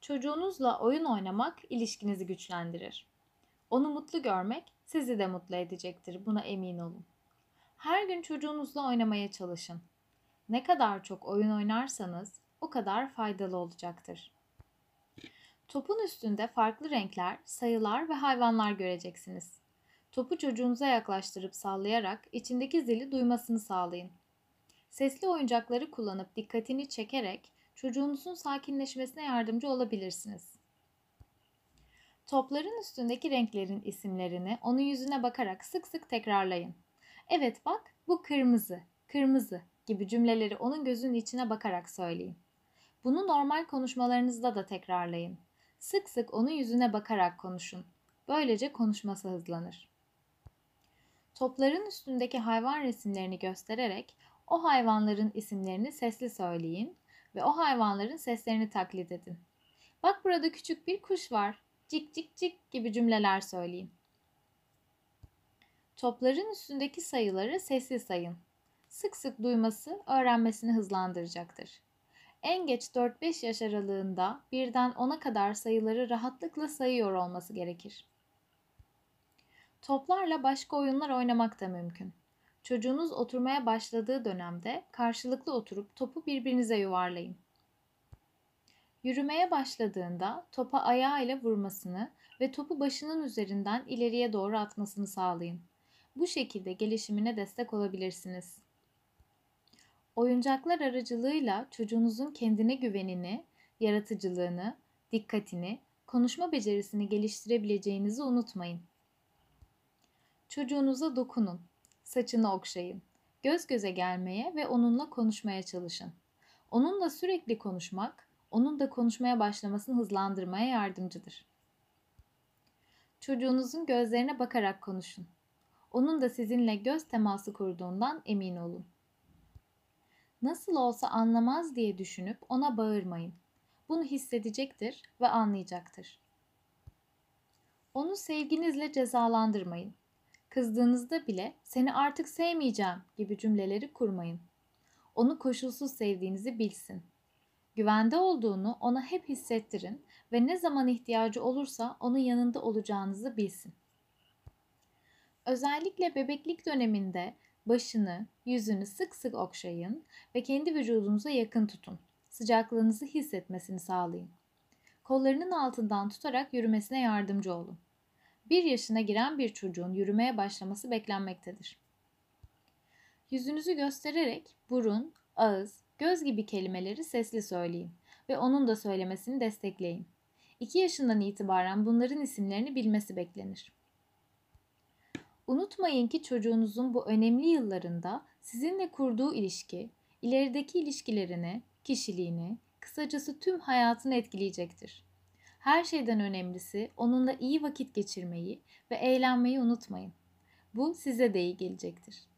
Çocuğunuzla oyun oynamak ilişkinizi güçlendirir. Onu mutlu görmek sizi de mutlu edecektir. Buna emin olun. Her gün çocuğunuzla oynamaya çalışın. Ne kadar çok oyun oynarsanız o kadar faydalı olacaktır. Topun üstünde farklı renkler, sayılar ve hayvanlar göreceksiniz. Topu çocuğunuza yaklaştırıp sallayarak içindeki zili duymasını sağlayın. Sesli oyuncakları kullanıp dikkatini çekerek çocuğunuzun sakinleşmesine yardımcı olabilirsiniz. Topların üstündeki renklerin isimlerini onun yüzüne bakarak sık sık tekrarlayın. Evet bak bu kırmızı, kırmızı gibi cümleleri onun gözünün içine bakarak söyleyin. Bunu normal konuşmalarınızda da tekrarlayın. Sık sık onun yüzüne bakarak konuşun. Böylece konuşması hızlanır. Topların üstündeki hayvan resimlerini göstererek o hayvanların isimlerini sesli söyleyin ve o hayvanların seslerini taklit edin. Bak burada küçük bir kuş var. Cik cik cik gibi cümleler söyleyin. Topların üstündeki sayıları sesli sayın. Sık sık duyması öğrenmesini hızlandıracaktır. En geç 4-5 yaş aralığında birden 10'a kadar sayıları rahatlıkla sayıyor olması gerekir. Toplarla başka oyunlar oynamak da mümkün. Çocuğunuz oturmaya başladığı dönemde karşılıklı oturup topu birbirinize yuvarlayın. Yürümeye başladığında topa ayağıyla vurmasını ve topu başının üzerinden ileriye doğru atmasını sağlayın. Bu şekilde gelişimine destek olabilirsiniz. Oyuncaklar aracılığıyla çocuğunuzun kendine güvenini, yaratıcılığını, dikkatini, konuşma becerisini geliştirebileceğinizi unutmayın. Çocuğunuza dokunun, saçını okşayın, göz göze gelmeye ve onunla konuşmaya çalışın. Onunla sürekli konuşmak, onun da konuşmaya başlamasını hızlandırmaya yardımcıdır. Çocuğunuzun gözlerine bakarak konuşun. Onun da sizinle göz teması kurduğundan emin olun. Nasıl olsa anlamaz diye düşünüp ona bağırmayın. Bunu hissedecektir ve anlayacaktır. Onu sevginizle cezalandırmayın. Kızdığınızda bile seni artık sevmeyeceğim gibi cümleleri kurmayın. Onu koşulsuz sevdiğinizi bilsin. Güvende olduğunu ona hep hissettirin ve ne zaman ihtiyacı olursa onun yanında olacağınızı bilsin. Özellikle bebeklik döneminde başını, yüzünü sık sık okşayın ve kendi vücudunuza yakın tutun. Sıcaklığınızı hissetmesini sağlayın. Kollarının altından tutarak yürümesine yardımcı olun. 1 yaşına giren bir çocuğun yürümeye başlaması beklenmektedir. Yüzünüzü göstererek burun, ağız, göz gibi kelimeleri sesli söyleyin ve onun da söylemesini destekleyin. 2 yaşından itibaren bunların isimlerini bilmesi beklenir. Unutmayın ki çocuğunuzun bu önemli yıllarında sizinle kurduğu ilişki, ilerideki ilişkilerini, kişiliğini, kısacası tüm hayatını etkileyecektir. Her şeyden önemlisi onunla iyi vakit geçirmeyi ve eğlenmeyi unutmayın. Bu size de iyi gelecektir.